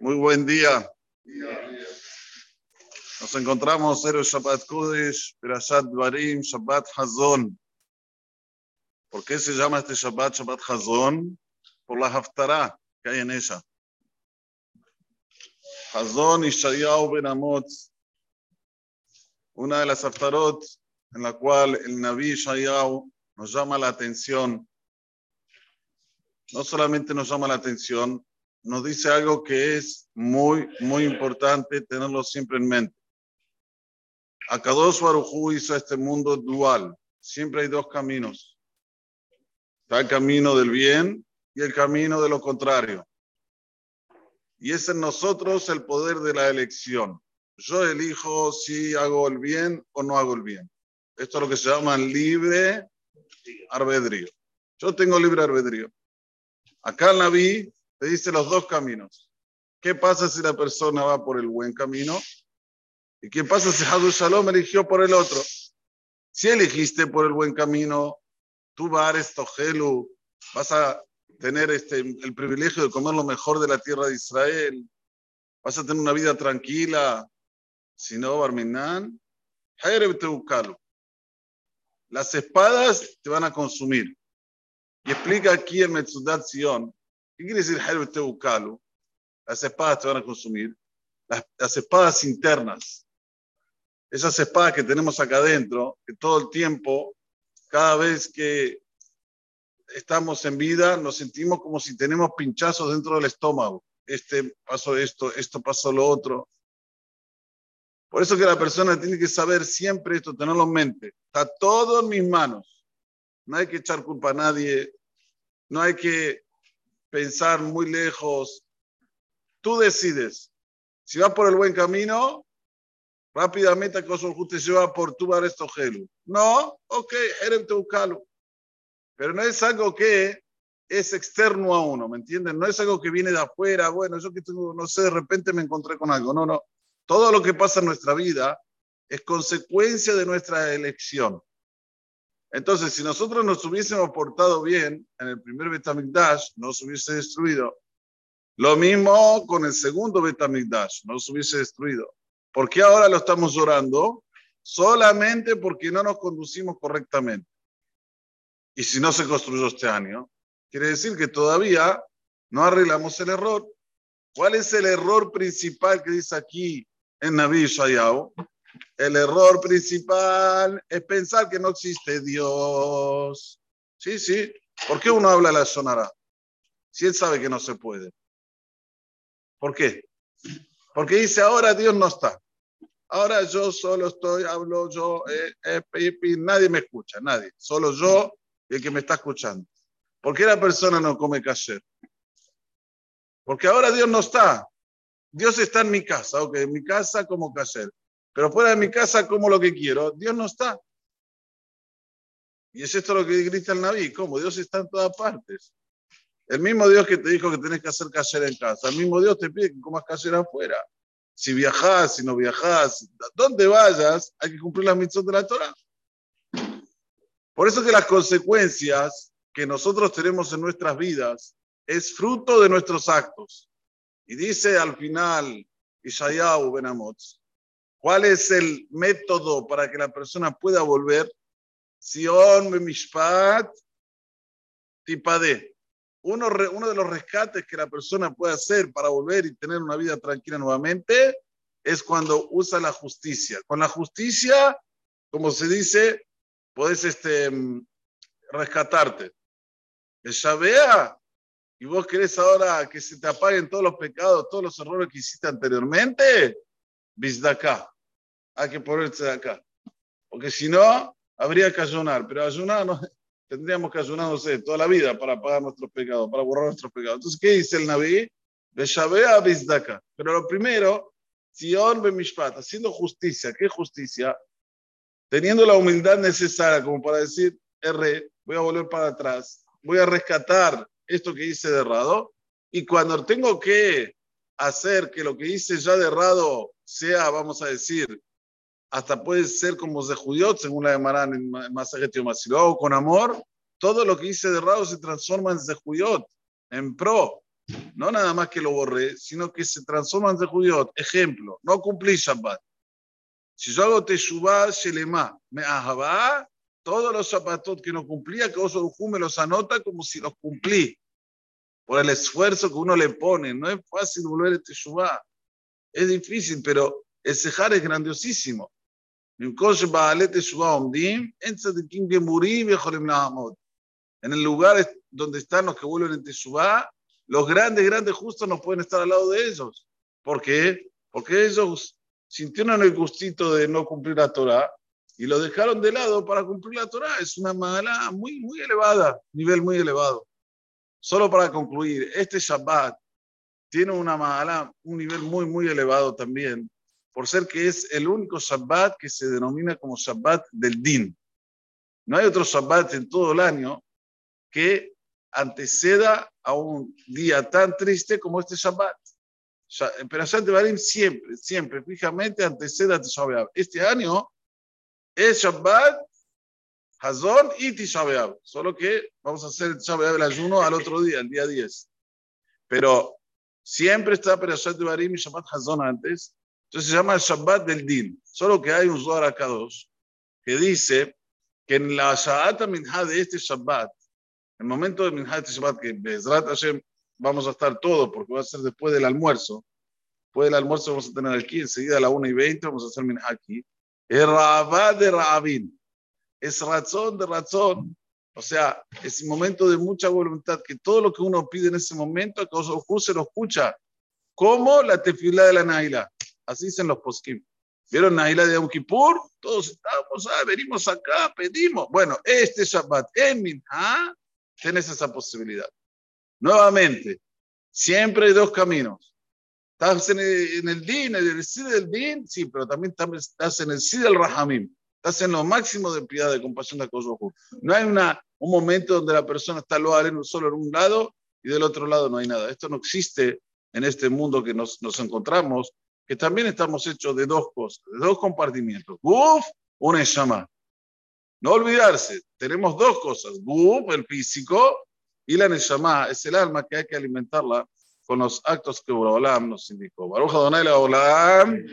Muy buen día. Nos encontramos en el Shabbat Kodesh, Perashat Barim, Shabbat Hazon. ¿Por qué se llama este Shabbat Shabbat Hazon? Por la Haftarah que hay en ella. Hazon y Shayahu Ben. Una de las Haftarot en la cual el Naví Shayahu nos llama la atención. No solamente nos llama la atención, nos dice algo que es muy, muy importante tenerlo siempre en mente. Akadosh Baruj hizo este mundo dual. Siempre hay dos caminos. Está el camino del bien y el camino de lo contrario. Y es en nosotros el poder de la elección. Yo elijo si hago el bien o no hago el bien. Esto es lo que se llama libre albedrío. Yo tengo libre albedrío. Acá en la vi te dice los dos caminos. ¿Qué pasa si la persona va por el buen camino? ¿Y qué pasa si Hadu Shalom eligió por el otro? Si elegiste por el buen camino, tú vas Tojelu, vas a tener este, el privilegio de comer lo mejor de la tierra de Israel, vas a tener una vida tranquila. Si no, Barminan, las espadas te van a consumir. Y explica aquí en Metzudat Sion ¿Qué quiere decir Teukalu? Las espadas te van a consumir. Las, las, espadas internas. Esas espadas que tenemos acá adentro, que todo el tiempo, cada vez que estamos en vida, nos sentimos como si tenemos pinchazos dentro del estómago. Este pasó esto, esto pasó lo otro. Por eso que la persona tiene que saber siempre esto, tenerlo en mente. Está todo en mis manos. No hay que echar culpa a nadie. No hay que pensar muy lejos. Tú decides. Si vas por el buen camino, rápidamente Kosovo te lleva por tu bar gelu. No, ok, Erem Teukalu. Pero no es algo que es externo a uno, ¿me entienden? No es algo que viene de afuera, bueno, yo que tengo, no sé, de repente me encontré con algo. No, no. Todo lo que pasa en nuestra vida es consecuencia de nuestra elección. Entonces, si nosotros nos hubiésemos portado bien en el primer Betamigdash, no se hubiese destruido. Lo mismo con el segundo Betamigdash, no se hubiese destruido. ¿Por qué ahora lo estamos llorando? Solamente porque no nos conducimos correctamente. Y si no se construyó este año, quiere decir que todavía no arreglamos el error. ¿Cuál es el error principal que dice aquí en Naví Shayahu? El error principal es pensar que no existe Dios. Sí, sí. ¿Por qué uno habla la sonará? Si él sabe que no se puede. ¿Por qué? Porque dice, ahora Dios no está. Ahora yo solo estoy, hablo yo, eh, eh, nadie me escucha, nadie. Solo yo y el que me está escuchando. ¿Por qué la persona no come cayer? Porque ahora Dios no está. Dios está en mi casa, ok, en mi casa como cayer. Pero fuera de mi casa como lo que quiero. Dios no está. Y es esto lo que grita el Naví. ¿Cómo? Dios está en todas partes. El mismo Dios que te dijo que tenés que hacer cayer en casa. El mismo Dios te pide que comas cayer afuera. Si viajás, si no viajás, donde vayas, hay que cumplir las mitzvot de la Torah. Por eso que las consecuencias que nosotros tenemos en nuestras vidas es fruto de nuestros actos. Y dice al final Ishayahu Benamotz, ¿Cuál es el método para que la persona pueda volver? Sion Mishpat Tipade. Uno, uno de los rescates que la persona puede hacer para volver y tener una vida tranquila nuevamente es cuando usa la justicia. Con la justicia, como se dice, puedes este, rescatarte. Ya vea, y vos querés ahora que se te apaguen todos los pecados, todos los errores que hiciste anteriormente, acá hay que ponerse de acá. Porque si no, habría que ayunar. Pero ayunar, no, tendríamos que ayunar, no sé, toda la vida para pagar nuestros pecados, para borrar nuestros pecados. Entonces, ¿qué dice el Naví? Pero lo primero, Sion Bemishpat, haciendo justicia. ¿Qué justicia? Teniendo la humildad necesaria como para decir, R, voy a volver para atrás, voy a rescatar esto que hice de errado. Y cuando tengo que hacer que lo que hice ya de errado sea, vamos a decir, hasta puede ser como de según la de Marán en Masajet Si lo hago con amor, todo lo que hice de errado se transforma en judíos, en pro. no nada más que lo borré, sino que se transforman de judíos. Ejemplo, no cumplí Shabbat. Si yo hago Teshuvah Shelema, me ahabá, todos los Shabbatot que no cumplía, que vos me los anota como si los cumplí. Por el esfuerzo que uno le pone. No es fácil volver a Teshuvah. Es difícil, pero el Sejar es grandiosísimo. En el lugar donde están los que vuelven en Teshuvah, los grandes, grandes justos no pueden estar al lado de ellos. ¿Por qué? Porque ellos sintieron el gustito de no cumplir la Torah y lo dejaron de lado para cumplir la Torah. Es una mala muy, muy elevada, nivel muy elevado. Solo para concluir, este Shabbat tiene una mala, un nivel muy, muy elevado también, por ser que es el único Shabbat que se denomina como Shabbat del Din. No hay otro Shabbat en todo el año que anteceda a un día tan triste como este Shabbat. Perashat Barim siempre, siempre, fijamente antecede a Tisha Este año es Shabbat, Hazón y Tisha Solo que vamos a hacer Tisha el ayuno al otro día, el día 10. Pero siempre está Perashat Barim y Shabbat Hazón antes. Entonces se llama el Shabbat del Din. Solo que hay un Zohar acá dos que dice que en la Sha'ata Minha de este Shabbat, el momento de Minhat Shabbat, que Bezrat Hashem vamos a estar todos, porque va a ser después del almuerzo. Después del almuerzo vamos a tener aquí, enseguida a la 1 y 20 vamos a hacer Minhat aquí. Es Rabá de Rabin. Es razón de razón. O sea, es un momento de mucha voluntad, que todo lo que uno pide en ese momento, que Ojos se lo escucha. Como la tefilá de la Naila. Así dicen los poskim. ¿Vieron Naila de Yom Kippur? Todos estamos, ah, venimos acá, pedimos. Bueno, este Shabbat en Minha tienes esa posibilidad. Nuevamente, siempre hay dos caminos. Estás en el, din, en el sí del din, sí, pero también estás en el sí del rahamim. Estás en lo máximo de piedad, de compasión de Akoshbahur. No hay una, un momento donde la persona está lo solo en un lado y del otro lado no hay nada. Esto no existe en este mundo que nos, nos encontramos, que también estamos hechos de dos cosas, de dos compartimientos, guf, una llama. No olvidarse, tenemos dos cosas, guf, el físico, y la neshama, es el alma que hay que alimentarla con los actos que nos indicó. Baruch Adonai Amén.